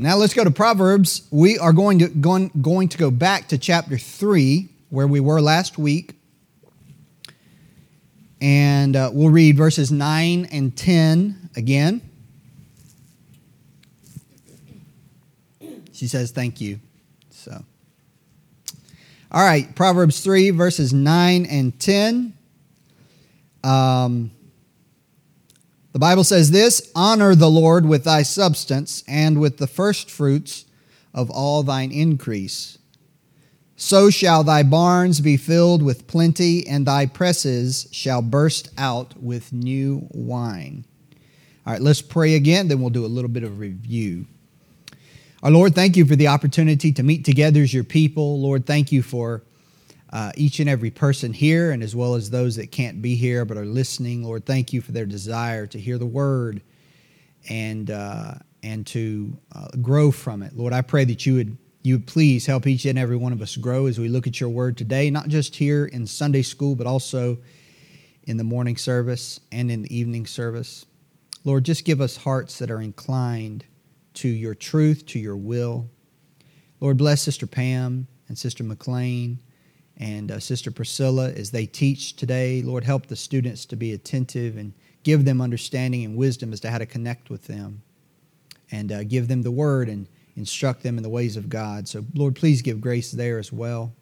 Now let's go to Proverbs. We are going to going, going to go back to chapter 3 where we were last week. And uh, we'll read verses 9 and 10 again. She says thank you. So All right, Proverbs 3 verses 9 and 10. Um the Bible says this Honor the Lord with thy substance and with the firstfruits of all thine increase. So shall thy barns be filled with plenty, and thy presses shall burst out with new wine. All right, let's pray again, then we'll do a little bit of review. Our Lord, thank you for the opportunity to meet together as your people. Lord, thank you for uh, each and every person here, and as well as those that can't be here but are listening. Lord, thank you for their desire to hear the word and uh, and to uh, grow from it. Lord, I pray that you would you would please help each and every one of us grow as we look at your word today, not just here in Sunday school, but also in the morning service and in the evening service. Lord, just give us hearts that are inclined to your truth, to your will. Lord, bless Sister Pam and Sister McLean and uh, Sister Priscilla as they teach today. Lord, help the students to be attentive and give them understanding and wisdom as to how to connect with them and uh, give them the word and instruct them in the ways of God. So, Lord, please give grace there as well.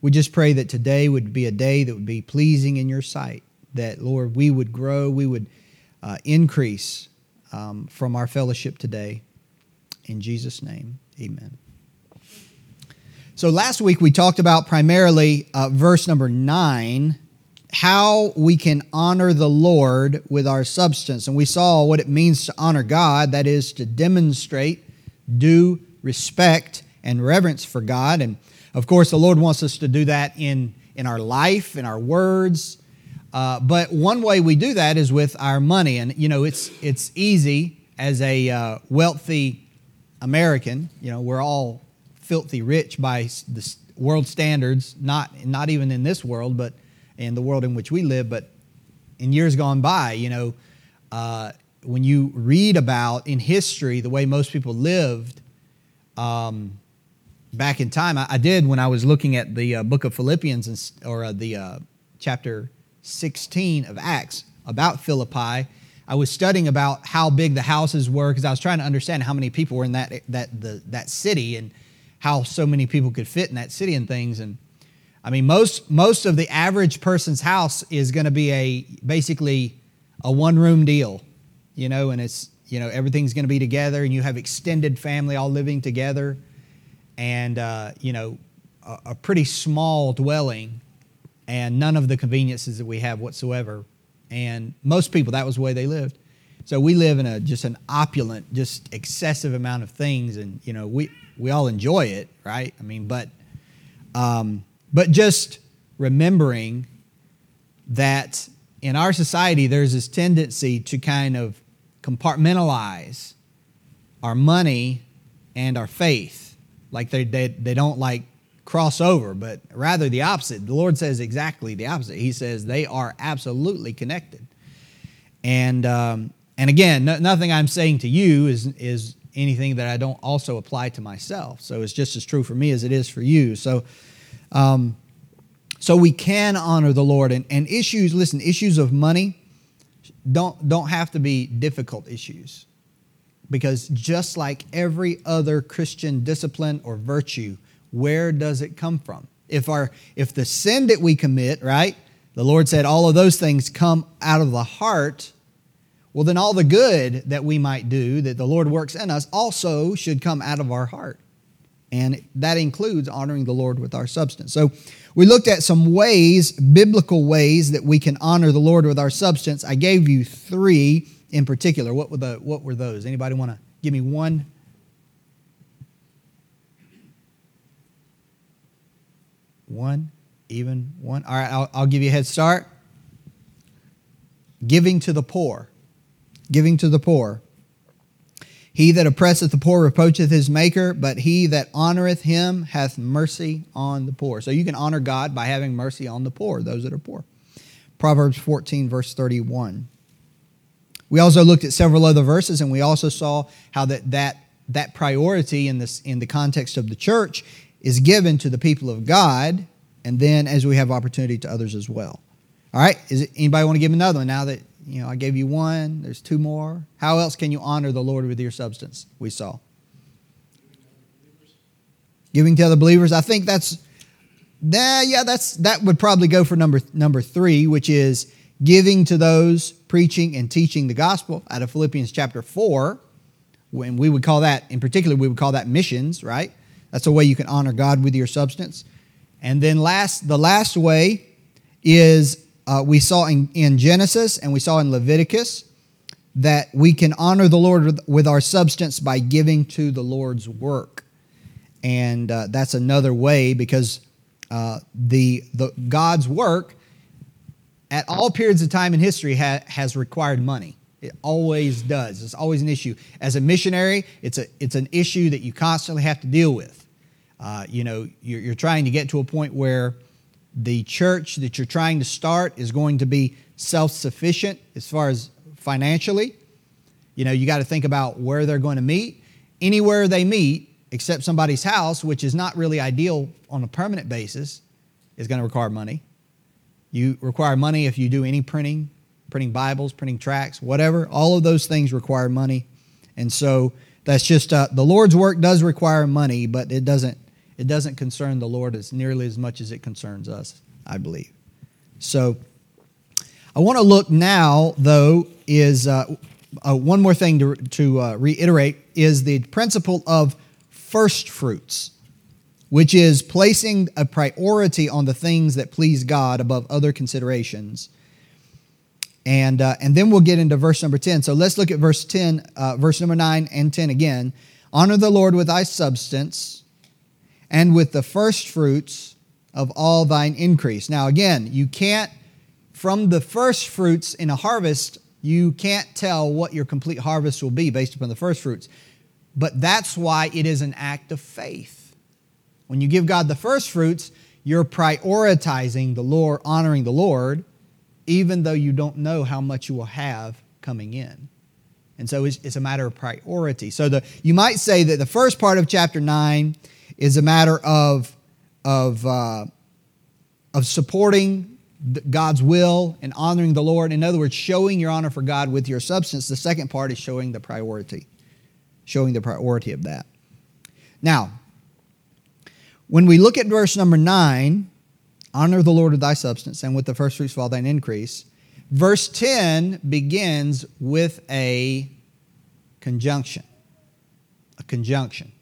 We just pray that today would be a day that would be pleasing in your sight, that, Lord, we would grow, we would uh, increase um, from our fellowship today. In Jesus' name, amen. So last week we talked about primarily uh, verse number nine, how we can honor the Lord with our substance. And we saw what it means to honor God that is, to demonstrate due respect and reverence for God. And of course, the Lord wants us to do that in, in our life, in our words. Uh, but one way we do that is with our money. And, you know, it's, it's easy as a uh, wealthy American, you know, we're all filthy rich by the world standards, not, not even in this world, but in the world in which we live, but in years gone by, you know, uh, when you read about in history the way most people lived um, back in time, I, I, did when I was looking at the uh, book of Philippians and, or uh, the uh, chapter 16 of Acts about Philippi. I was studying about how big the houses were because I was trying to understand how many people were in that that the, that city and how so many people could fit in that city and things. And I mean, most most of the average person's house is going to be a basically a one room deal, you know, and it's you know everything's going to be together, and you have extended family all living together, and uh, you know a, a pretty small dwelling, and none of the conveniences that we have whatsoever. And most people, that was the way they lived. So we live in a just an opulent, just excessive amount of things, and you know we we all enjoy it, right? I mean, but um, but just remembering that in our society there's this tendency to kind of compartmentalize our money and our faith, like they they, they don't like cross over, but rather the opposite. The Lord says exactly the opposite. He says they are absolutely connected, and um, and again, no, nothing I'm saying to you is is anything that I don't also apply to myself. So it's just as true for me as it is for you. So, um, so we can honor the Lord and, and issues. Listen, issues of money don't don't have to be difficult issues, because just like every other Christian discipline or virtue, where does it come from? If our if the sin that we commit, right? The Lord said all of those things come out of the heart well, then all the good that we might do, that the Lord works in us, also should come out of our heart. And that includes honoring the Lord with our substance. So we looked at some ways, biblical ways, that we can honor the Lord with our substance. I gave you three in particular. What were, the, what were those? Anybody want to give me one? One, even one. All right, I'll, I'll give you a head start. Giving to the poor giving to the poor. He that oppresseth the poor reproacheth his maker, but he that honoreth him hath mercy on the poor. So you can honor God by having mercy on the poor, those that are poor. Proverbs 14, verse 31. We also looked at several other verses, and we also saw how that, that that priority in this in the context of the church is given to the people of God, and then as we have opportunity to others as well. All right, is it, anybody want to give another one now that you know I gave you one? There's two more. How else can you honor the Lord with your substance? We saw giving to other believers. I think that's nah, yeah, that's that would probably go for number number three, which is giving to those preaching and teaching the gospel out of Philippians chapter four. When we would call that, in particular, we would call that missions, right? That's a way you can honor God with your substance. And then last, the last way is uh, we saw in, in Genesis and we saw in Leviticus that we can honor the Lord with, our substance by giving to the Lord's work. And uh, that's another way because uh, the, the God's work at all periods of time in history ha- has required money. It always does. It's always an issue. As a missionary, it's, a, it's an issue that you constantly have to deal with. Uh, you know, you're, you're trying to get to a point where the church that you're trying to start is going to be self sufficient as far as financially. You know, you got to think about where they're going to meet. Anywhere they meet, except somebody's house, which is not really ideal on a permanent basis, is going to require money. You require money if you do any printing, printing Bibles, printing tracts, whatever. All of those things require money. And so that's just uh, the Lord's work does require money, but it doesn't it doesn't concern the Lord as nearly as much as it concerns us, I believe. So I want to look now, though, is uh, uh, one more thing to, to uh, reiterate is the principle of first fruits, which is placing a priority on the things that please God above other considerations and, uh, and then we'll get into verse number 10. So let's look at verse 10, uh, verse number 9 and 10 again. Honor the Lord with thy substance and with the first fruits of all thine increase. Now, again, you can't, from the first fruits in a harvest, you can't tell what your complete harvest will be based upon the first fruits. But that's why it is an act of faith. When you give God the first fruits, you're prioritizing the Lord, honoring the Lord even though you don't know how much you will have coming in. And so it's, it's, a matter of priority. So the, you might say that the first part of chapter 9 is a matter of, of, uh, of supporting God's will and honoring the Lord. In other words, showing your honor for God with your substance. The second part is showing the priority, showing the priority of that. Now, when we look at verse number 9, honor the Lord with thy substance and with the first fruits of all thine increase. Verse 10 begins with a conjunction. A conjunction,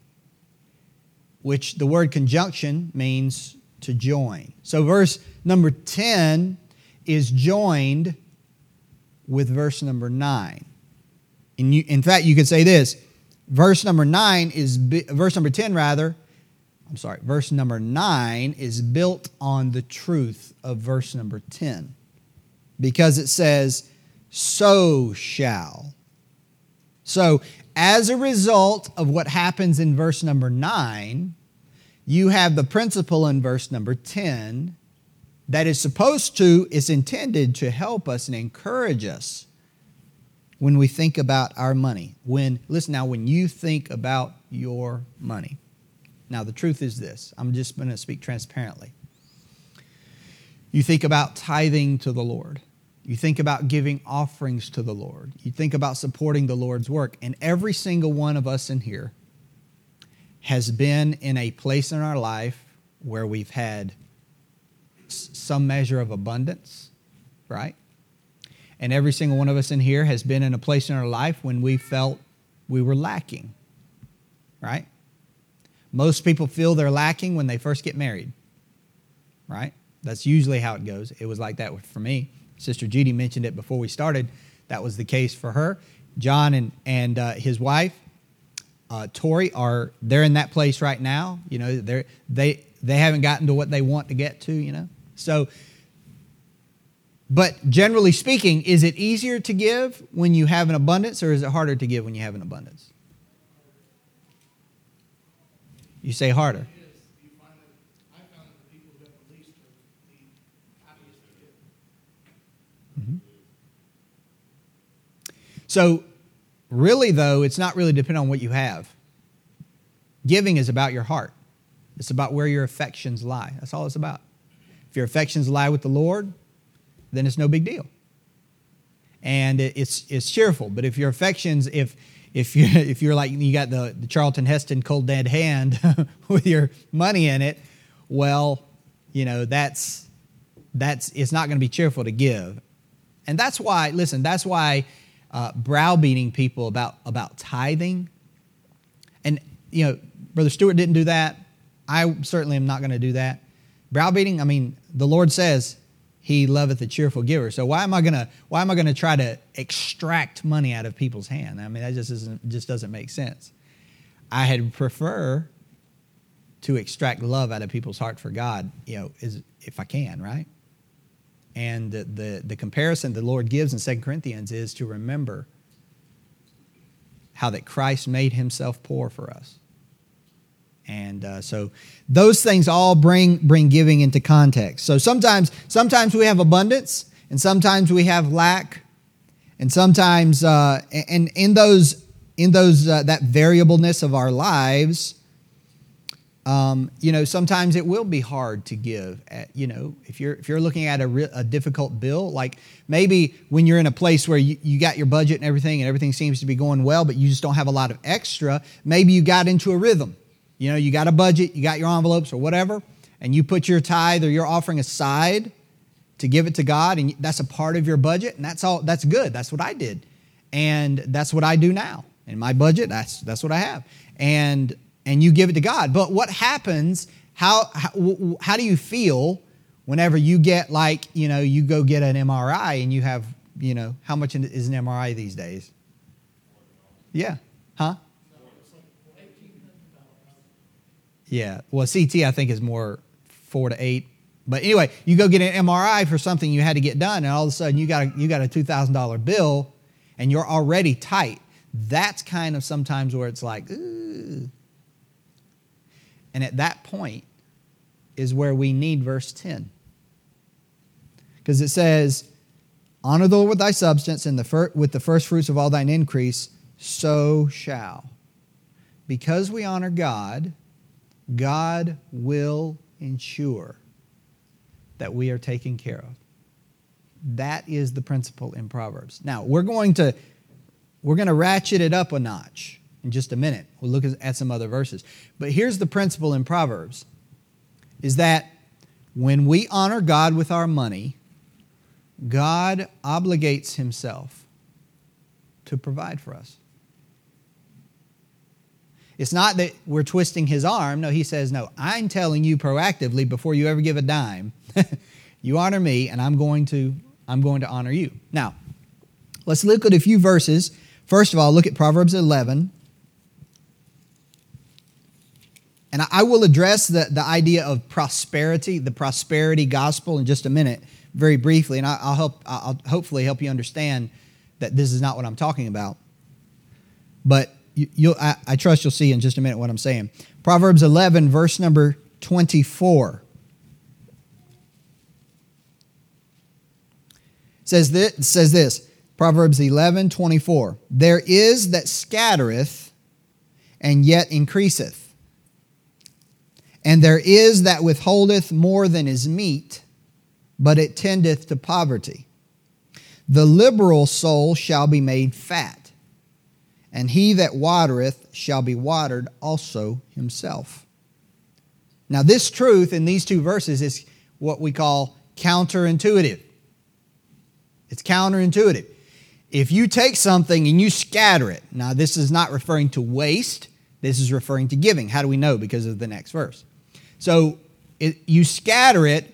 which the word conjunction means to join. So, verse number 10 is joined with verse number 9. In, in fact, you could say this verse number 9 is, verse number 10 rather, I'm sorry, verse number 9 is built on the truth of verse number 10 because it says, So shall. So, as a result of what happens in verse number 9, you have the principle in verse number 10 that is supposed to, is intended to help us and encourage us when we think about our money. When, listen now, when you think about your money. Now, the truth is this I'm just going to speak transparently. You think about tithing to the Lord. You think about giving offerings to the Lord. You think about supporting the Lord's work. And every single one of us in here has been in a place in our life where we've had some measure of abundance, right? And every single one of us in here has been in a place in our life when we felt we were lacking, right? Most people feel they're lacking when they first get married, right? That's usually how it goes. It was like that for me. Sister Judy mentioned it before we started. That was the case for her. John and, and uh, his wife, uh, Tori, are they're in that place right now. You know, they're, they they haven't gotten to what they want to get to. You know, so. But generally speaking, is it easier to give when you have an abundance, or is it harder to give when you have an abundance? You say harder. So, really, though, it's not really dependent on what you have. Giving is about your heart, it's about where your affections lie. That's all it's about. If your affections lie with the Lord, then it's no big deal. And it's, it's cheerful. But if your affections, if, if, you, if you're like you got the, the Charlton Heston cold dead hand with your money in it, well, you know, that's, that's, it's not going to be cheerful to give. And that's why, listen, that's why uh, browbeating people about, about tithing. And, you know, Brother Stewart didn't do that. I certainly am not going to do that. Browbeating, I mean, the Lord says he loveth a cheerful giver. So why am I gonna why am I gonna try to extract money out of people's hand? I mean, that just doesn't just doesn't make sense. I had prefer to extract love out of people's heart for God, you know, is if I can, right? And the, the, the comparison the Lord gives in Second Corinthians is to remember how that Christ made himself poor for us. And uh, so those things all bring, bring giving into context. So sometimes, sometimes we have abundance, and sometimes we have lack, and sometimes, uh, and in those, in those uh, that variableness of our lives, um, you know, sometimes it will be hard to give. At, you know, if you're if you're looking at a, re- a difficult bill, like maybe when you're in a place where you, you got your budget and everything, and everything seems to be going well, but you just don't have a lot of extra. Maybe you got into a rhythm. You know, you got a budget, you got your envelopes or whatever, and you put your tithe or your offering aside to give it to God, and that's a part of your budget, and that's all. That's good. That's what I did, and that's what I do now in my budget. That's that's what I have, and and you give it to God. But what happens? How, how, how do you feel whenever you get like, you know, you go get an MRI and you have, you know, how much is an MRI these days? Yeah. Huh? Yeah. Well, CT I think is more four to eight. But anyway, you go get an MRI for something you had to get done, and all of a sudden you got a, you got a two thousand dollar bill, and you're already tight. That's kind of sometimes where it's like, Ooh. And at that point is where we need verse 10. Because it says, Honor the Lord with thy substance and the fir- with the first fruits of all thine increase, so shall. Because we honor God, God will ensure that we are taken care of. That is the principle in Proverbs. Now, we're going to we're going to ratchet it up a notch in just a minute. We'll look at some other verses. But here's the principle in Proverbs is that when we honor God with our money, God obligates himself to provide for us. It's not that we're twisting his arm. No, he says, No, I'm telling you proactively before you ever give a dime, you honor me and I'm going to I'm going to honor you. Now, let's look at a few verses. First of all, look at Proverbs 11 And I will address the, the idea of prosperity, the prosperity gospel, in just a minute, very briefly. And I'll, help, I'll hopefully help you understand that this is not what I'm talking about. But you, I, I trust you'll see in just a minute what I'm saying. Proverbs 11, verse number 24. says this, says this Proverbs 11, 24. There is that scattereth and yet increaseth and there is that withholdeth more than is meet, but it tendeth to poverty. The liberal soul shall be made fat, and he that watereth shall be watered also himself. Now, this truth in these two verses is what we call counterintuitive. It's counterintuitive. If you take something and you scatter it, now this is not referring to waste, this is referring to giving. How do we know? Because of the next verse. So it, you scatter it.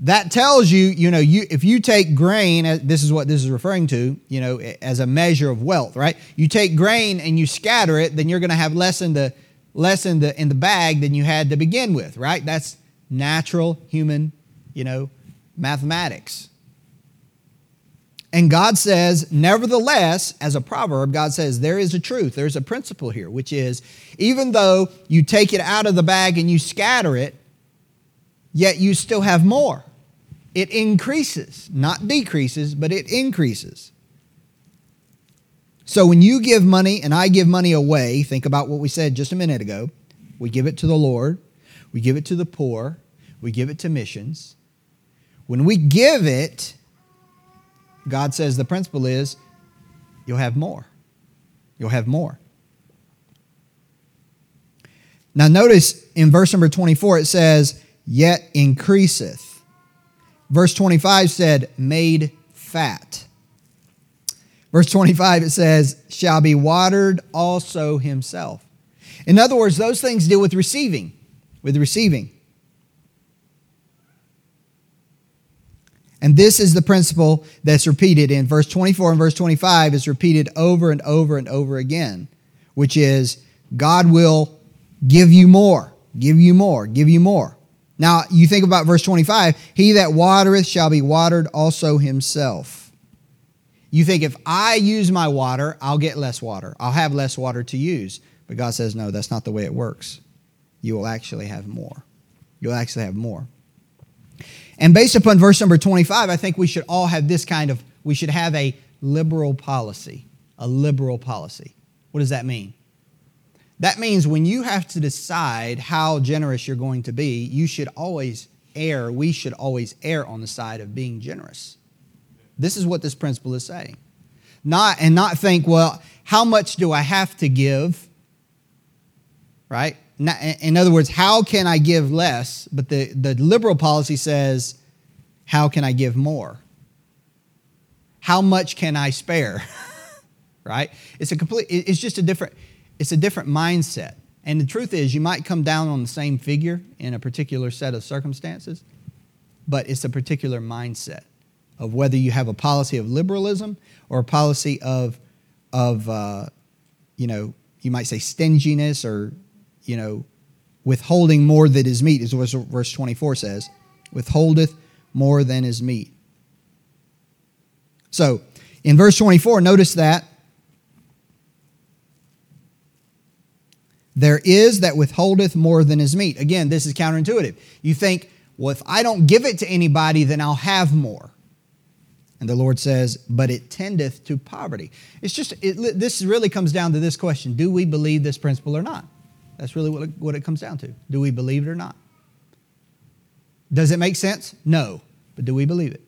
That tells you, you know, you if you take grain, uh, this is what this is referring to, you know, as a measure of wealth, right? You take grain and you scatter it, then you're going to have less in the less in the in the bag than you had to begin with, right? That's natural human, you know, mathematics. And God says, nevertheless, as a proverb, God says, there is a truth, there's a principle here, which is even though you take it out of the bag and you scatter it, yet you still have more. It increases, not decreases, but it increases. So when you give money and I give money away, think about what we said just a minute ago. we give it to the Lord, we give it to the poor, we give it to missions. When we give it, God says the principle is you'll have more. You'll have more. Now, notice in verse number 24, it says, yet increaseth. Verse 25 said, made fat. Verse 25, it says, shall be watered also himself. In other words, those things deal with receiving, with receiving. And this is the principle that's repeated in verse 24 and verse 25 is repeated over and over and over again, which is God will give you more, give you more, give you more. Now, you think about verse 25 He that watereth shall be watered also himself. You think if I use my water, I'll get less water. I'll have less water to use. But God says, no, that's not the way it works. You will actually have more. You'll actually have more. And based upon verse number 25, I think we should all have this kind of, we should have a liberal policy. A liberal policy. What does that mean? That means when you have to decide how generous you're going to be, you should always err, we should always err on the side of being generous. This is what this principle is saying. Not and not think, well, how much do I have to give? Right? In other words, how can I give less? But the, the liberal policy says, how can I give more? How much can I spare? right? It's a complete it's just a different it's a different mindset. And the truth is, you might come down on the same figure in a particular set of circumstances, but it's a particular mindset of whether you have a policy of liberalism or a policy of, of uh, you know, you might say stinginess or, you know, withholding more than is meet, is what verse 24 says. Withholdeth more than is meet. So, in verse 24, notice that There is that withholdeth more than is meet. Again, this is counterintuitive. You think, well, if I don't give it to anybody, then I'll have more. And the Lord says, but it tendeth to poverty. It's just, it, this really comes down to this question Do we believe this principle or not? That's really what it, what it comes down to. Do we believe it or not? Does it make sense? No. But do we believe it?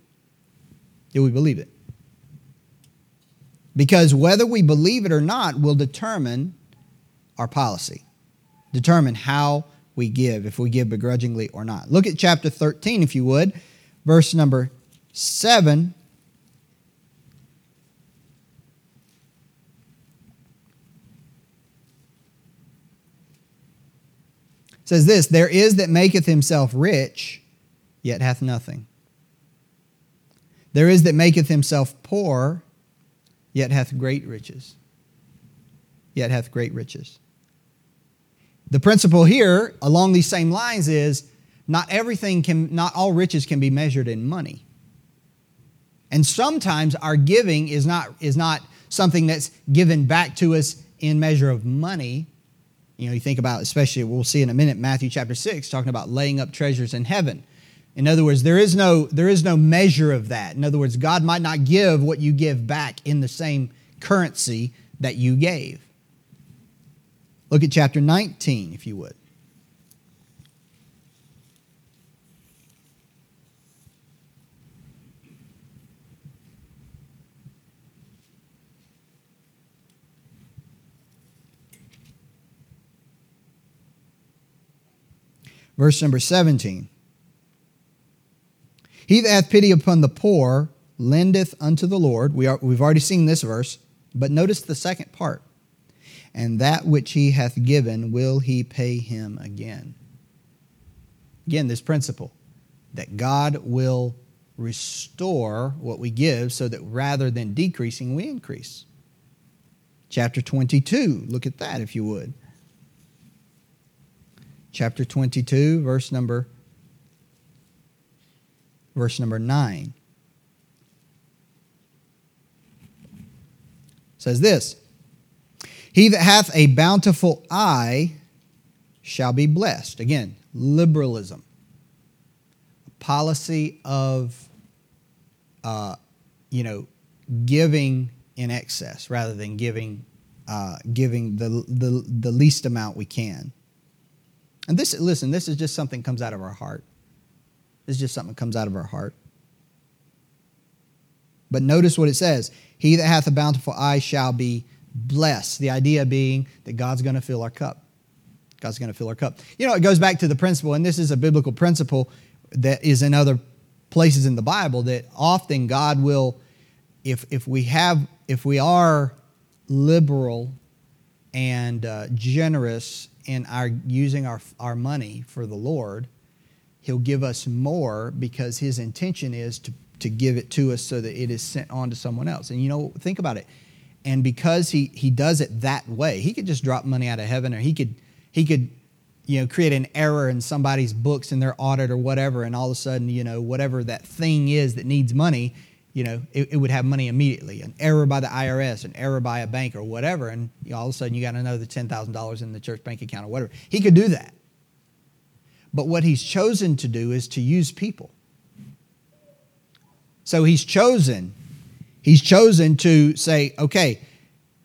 Do we believe it? Because whether we believe it or not will determine our policy, determine how we give, if we give begrudgingly or not. Look at chapter 13, if you would, verse number 7. Says this There is that maketh himself rich, yet hath nothing. There is that maketh himself poor, yet hath great riches. Yet hath great riches. The principle here, along these same lines, is not everything can, not all riches can be measured in money. And sometimes our giving is not, is not something that's given back to us in measure of money. You know, you think about, especially, we'll see in a minute, Matthew chapter 6, talking about laying up treasures in heaven. In other words, there is no, there is no measure of that. In other words, God might not give what you give back in the same currency that you gave. Look at chapter 19, if you would. Verse number 17. He that hath pity upon the poor lendeth unto the Lord. We are, we've already seen this verse, but notice the second part and that which he hath given will he pay him again. Again, this principle that God will restore what we give so that rather than decreasing, we increase. Chapter 22, look at that if you would. Chapter 22, verse number verse number 9 says this he that hath a bountiful eye shall be blessed. Again, liberalism, policy of, uh, you know, giving in excess rather than giving, uh, giving the, the, the least amount we can. And this, listen, this is just something that comes out of our heart. This is just something that comes out of our heart. But notice what it says He that hath a bountiful eye shall be blessed. The idea being that God's going to fill our cup. God's going to fill our cup. You know, it goes back to the principle, and this is a biblical principle that is in other places in the Bible that often God will, if, if we have, if we are liberal and uh, generous in our using our, our money for the Lord, He'll give us more because His intention is to, to give it to us so that it is sent on to someone else. And you know, think about it. And because he, he does it that way, he could just drop money out of heaven or he could, he could you know, create an error in somebody's books in their audit or whatever, and all of a sudden, you know, whatever that thing is that needs money, you know, it, it would have money immediately. An error by the IRS, an error by a bank or whatever, and you know, all of a sudden you got another ten thousand dollars in the church bank account or whatever. He could do that. But what he's chosen to do is to use people. So he's chosen, he's chosen to say, okay,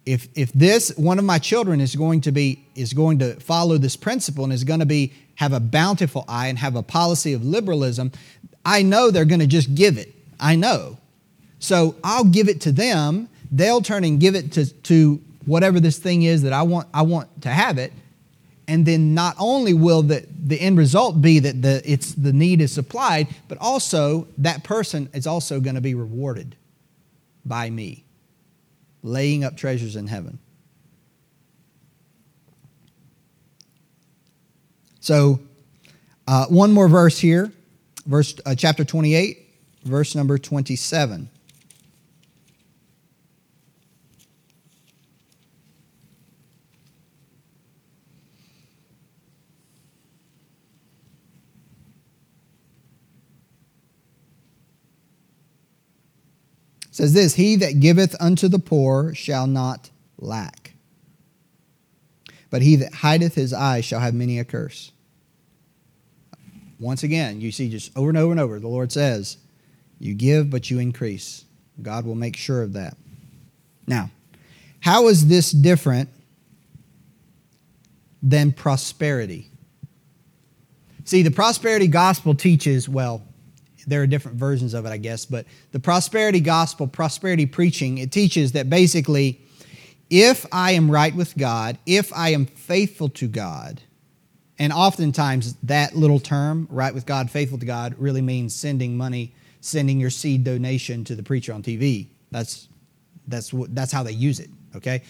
if if this one of my children is going to be is going to follow this principle and is going to be have a bountiful eye and have a policy of liberalism i know they're going to just give it i know so i'll give it to them they'll turn and give it to, to whatever this thing is that i want i want to have it and then not only will the, the end result be that the, it's, the need is supplied but also that person is also going to be rewarded by me laying up treasures in heaven. So, uh, one more verse here, verse uh, chapter 28, verse number 27. Says this He that giveth unto the poor shall not lack. But he that hideth his eyes shall have many a curse. Once again, you see just over and over and over, the Lord says, You give, but you increase. God will make sure of that. Now, how is this different than prosperity? See, the prosperity gospel teaches, well, there are different versions of it, I guess, but the prosperity gospel, prosperity preaching, it teaches that basically, if I am right with God, if I am faithful to God, and oftentimes that little term, right with God, faithful to God, really means sending money, sending your seed donation to the preacher on TV. That's that's what that's how they use it. Okay,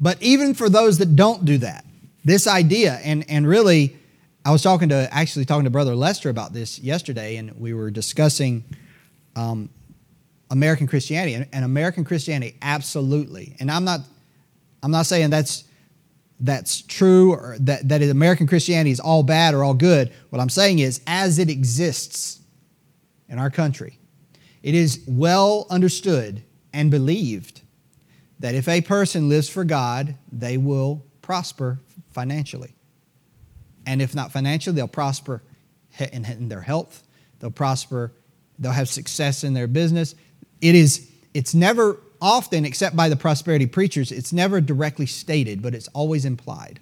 but even for those that don't do that, this idea and and really I was talking to actually talking to Brother Lester about this yesterday, and we were discussing um, American Christianity and, and, American Christianity absolutely. And I'm not I'm not saying that's that's true or that that American Christianity is all bad or all good. What I'm saying is, as it exists in our country, it is well understood and believed that if a person lives for God, they will prosper financially. And if not financially, they'll prosper in, their health. They'll prosper. They'll have success in their business. It is, it's never often, except by the prosperity preachers, it's never directly stated, but it's always implied.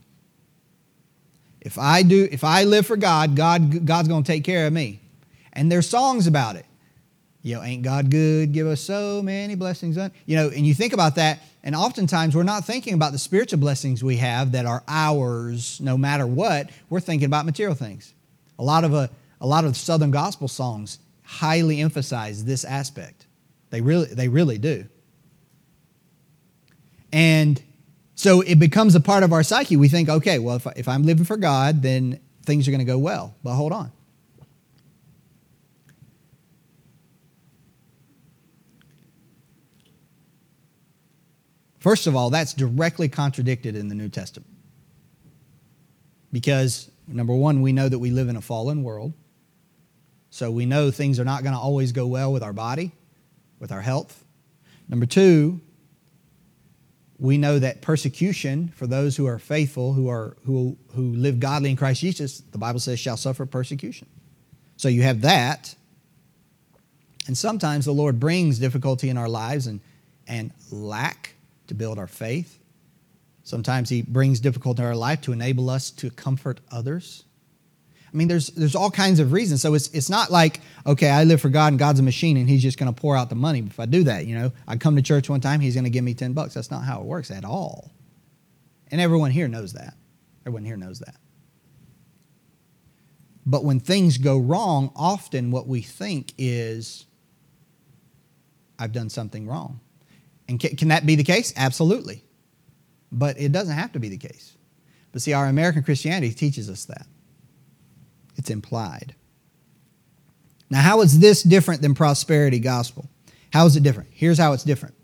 If I do, if I live for God, God God's going to take care of me. And there's songs about it. You know, ain't God good? Give us so many blessings. You know, and you think about that, and oftentimes we're not thinking about the spiritual blessings we have that are ours no matter what. We're thinking about material things. A lot of, a, a lot of Southern gospel songs highly emphasize this aspect. They really, they really do. And so it becomes a part of our psyche. We think, okay, well, if, if I'm living for God, then things are going to go well. But hold on. First of all, that's directly contradicted in the New Testament. Because, number one, we know that we live in a fallen world. So we know things are not going to always go well with our body, with our health. Number two, we know that persecution for those who are faithful, who, are, who, who live godly in Christ Jesus, the Bible says, shall suffer persecution. So you have that. And sometimes the Lord brings difficulty in our lives and, and lack to build our faith. Sometimes He brings difficulty in our life to enable us to comfort others. I mean, there's there's all kinds of reasons. So it's it's not like okay, I live for God and God's a machine and He's just going to pour out the money. If I do that, you know, I come to church one time, He's going to give me ten bucks. That's not how it works at all. And everyone here knows that. Everyone here knows that. But when things go wrong, often what we think is, I've done something wrong. And can, can that be the case? Absolutely. But it doesn't have to be the case. But see, our American Christianity teaches us that. It's implied. Now, how is this different than prosperity gospel? How is it different? Here's how it's different.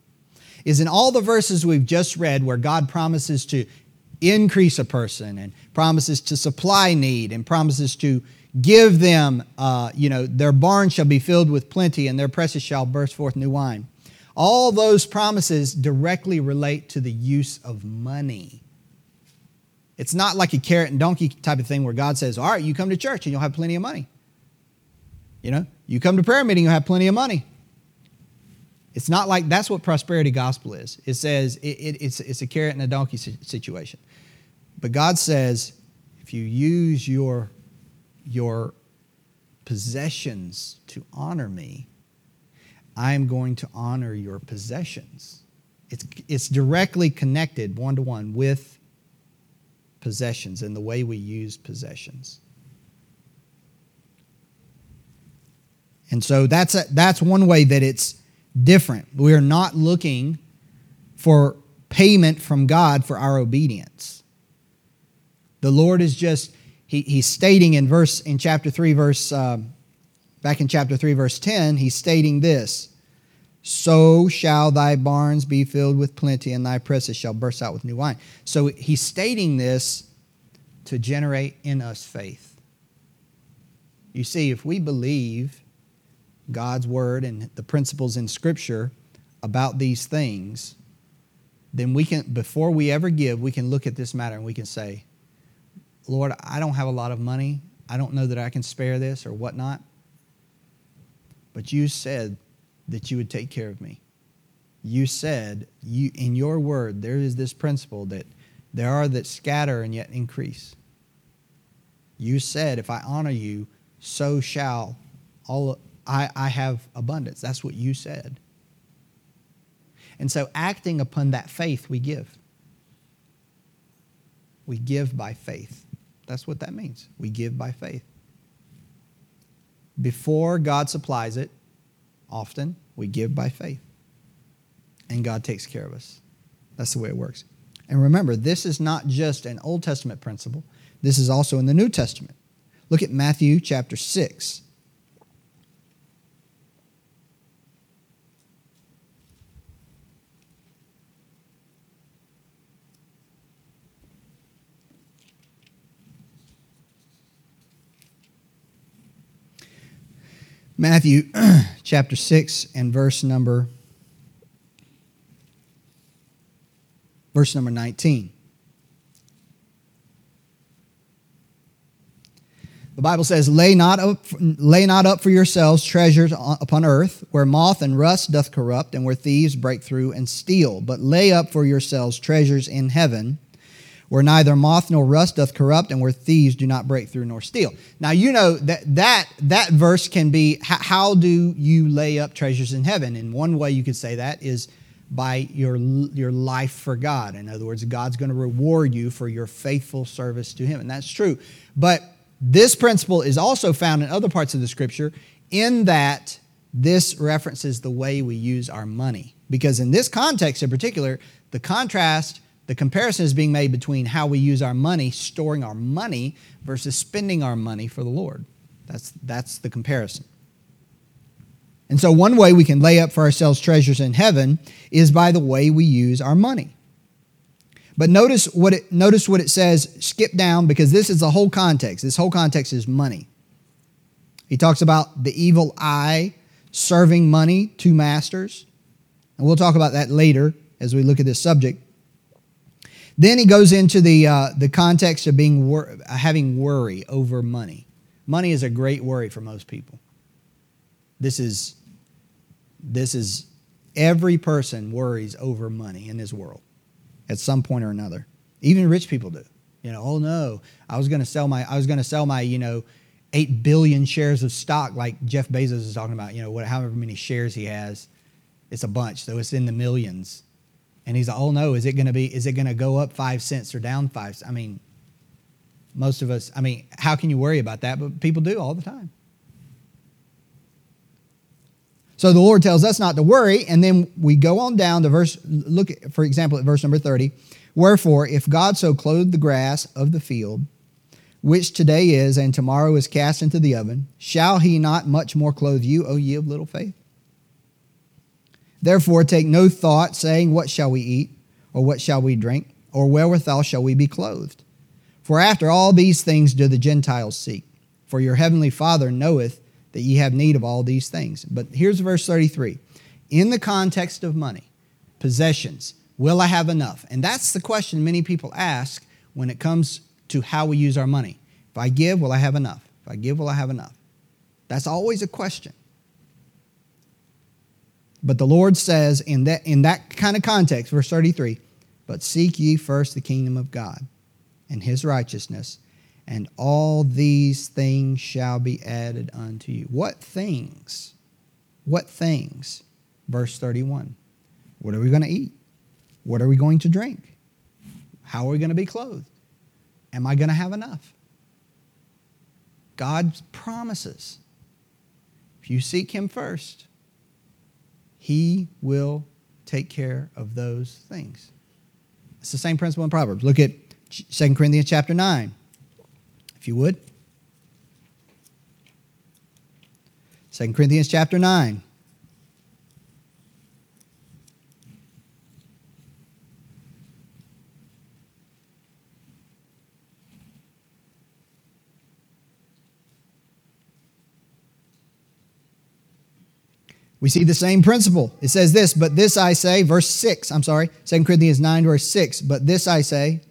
Is in all the verses we've just read where God promises to increase a person and promises to supply need and promises to give them, uh, you know, their barn shall be filled with plenty and their presses shall burst forth new wine. All those promises directly relate to the use of money. It's not like a carrot and donkey type of thing where God says, All right, you come to church and you'll have plenty of money. You know, you come to prayer meeting, you'll have plenty of money. It's not like that's what prosperity gospel is. It says it, it, it's, it's a carrot and a donkey situation. But God says, if you use your, your possessions to honor me, I am going to honor your possessions. It's, it's directly connected one to one with possessions and the way we use possessions. And so that's, a, that's one way that it's different. We are not looking for payment from God for our obedience. The Lord is just, he, he's stating in verse, in chapter 3, verse, uh, back in chapter 3, verse 10, he's stating this So shall thy barns be filled with plenty, and thy presses shall burst out with new wine. So he's stating this to generate in us faith. You see, if we believe God's word and the principles in Scripture about these things, then we can, before we ever give, we can look at this matter and we can say, Lord, I don't have a lot of money. I don't know that I can spare this or whatnot. But you said that you would take care of me. You said you, in your word, there is this principle that there are that scatter and yet increase. You said, if I honor you, so shall all I, I have abundance. That's what you said. And so, acting upon that faith, we give. We give by faith. That's what that means. We give by faith. Before God supplies it, often we give by faith. And God takes care of us. That's the way it works. And remember, this is not just an Old Testament principle, this is also in the New Testament. Look at Matthew chapter 6. Matthew chapter 6 and verse number verse number 19. The Bible says, lay not, up, lay not up for yourselves treasures upon earth, where moth and rust doth corrupt, and where thieves break through and steal. But lay up for yourselves treasures in heaven, where neither moth nor rust doth corrupt, and where thieves do not break through nor steal. Now you know that that, that verse can be how do you lay up treasures in heaven? And one way you could say that is by your, your life for God. In other words, God's going to reward you for your faithful service to Him. And that's true. But this principle is also found in other parts of the scripture in that this references the way we use our money. Because in this context in particular, the contrast the comparison is being made between how we use our money, storing our money, versus spending our money for the Lord. That's, that's the comparison. And so, one way we can lay up for ourselves treasures in heaven is by the way we use our money. But notice what it, notice what it says, skip down, because this is the whole context. This whole context is money. He talks about the evil eye serving money to masters. And we'll talk about that later as we look at this subject. Then he goes into the, uh, the context of being wor- having worry over money. Money is a great worry for most people. This is, this is every person worries over money in this world at some point or another. Even rich people do. You know, oh no, I was going to sell my I was going to sell my, you know, 8 billion shares of stock like Jeff Bezos is talking about, you know, what however many shares he has. It's a bunch, so it's in the millions. And he's like, "Oh no, is it going to be is it going to go up 5 cents or down 5 cents?" I mean, most of us, I mean, how can you worry about that? But people do all the time. So the Lord tells us not to worry, and then we go on down to verse, look, at, for example, at verse number 30. Wherefore, if God so clothed the grass of the field, which today is and tomorrow is cast into the oven, shall he not much more clothe you, O ye of little faith? Therefore, take no thought, saying, What shall we eat, or what shall we drink, or wherewithal shall we be clothed? For after all these things do the Gentiles seek. For your heavenly Father knoweth that ye have need of all these things. But here's verse 33. In the context of money, possessions, will I have enough? And that's the question many people ask when it comes to how we use our money. If I give, will I have enough? If I give, will I have enough? That's always a question. But the Lord says in that, in that kind of context, verse 33, but seek ye first the kingdom of God and his righteousness, and all these things shall be added unto you. What things? What things? Verse 31. What are we going to eat? What are we going to drink? How are we going to be clothed? Am I going to have enough? God promises. If you seek Him first, He will take care of those things. It's the same principle in Proverbs. Look at 2 Corinthians chapter 9 if you would. 2 Corinthians chapter 9. We see the same principle. It says this, but this I say, verse 6, I'm sorry, 2 Corinthians 9, verse 6, but this I say,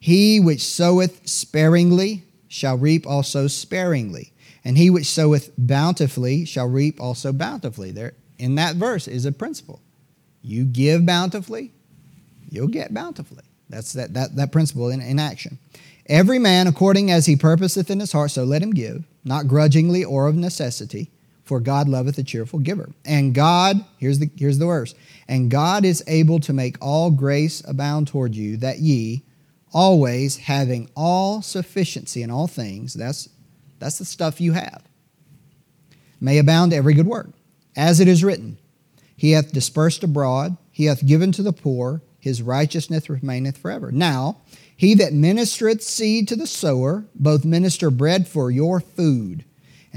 he which soweth sparingly shall reap also sparingly, and he which soweth bountifully shall reap also bountifully. There, in that verse is a principle. You give bountifully, you'll get bountifully. That's that, that, that principle in, in action. Every man according as he purposeth in his heart, so let him give, not grudgingly or of necessity, for God loveth a cheerful giver. And God, here's the, here's the verse, and God is able to make all grace abound toward you, that ye, always having all sufficiency in all things, that's, that's the stuff you have, may abound every good work. As it is written, He hath dispersed abroad, He hath given to the poor, His righteousness remaineth forever. Now, he that ministereth seed to the sower, both minister bread for your food,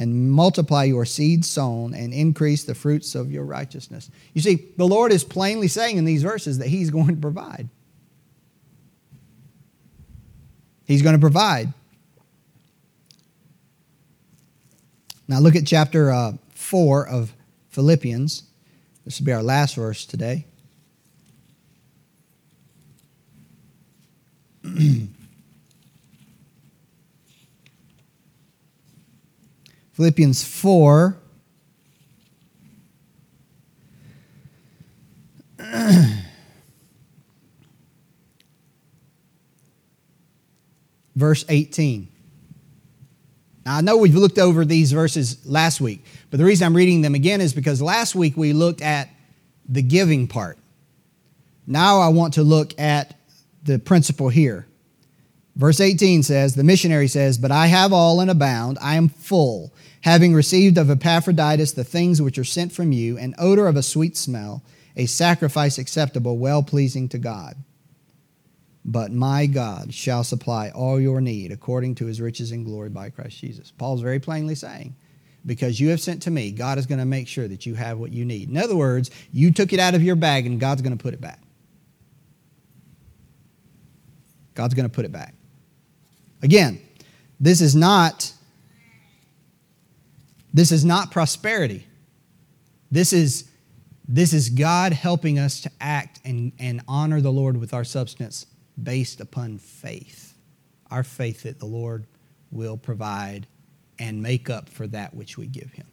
and multiply your seed sown, and increase the fruits of your righteousness. You see, the Lord is plainly saying in these verses that He's going to provide. He's going to provide. Now look at chapter uh, 4 of Philippians. This will be our last verse today. Philippians 4. verse 18. Now, I know we've looked over these verses last week, but the reason I'm reading them again is because last week we looked at the giving part. Now I want to look at the principle here. Verse 18 says, The missionary says, But I have all and abound, I am full, having received of Epaphroditus the things which are sent from you, an odor of a sweet smell, a sacrifice acceptable, well pleasing to God. But my God shall supply all your need according to his riches and glory by Christ Jesus. Paul's very plainly saying, because you have sent to me, God is going to make sure that you have what you need. In other words, you took it out of your bag and God's going to put it back. God's going to put it back. Again, this is not this is not prosperity. This is this is God helping us to act and, and honor the Lord with our substance based upon faith. Our faith that the Lord will provide and make up for that which we give Him.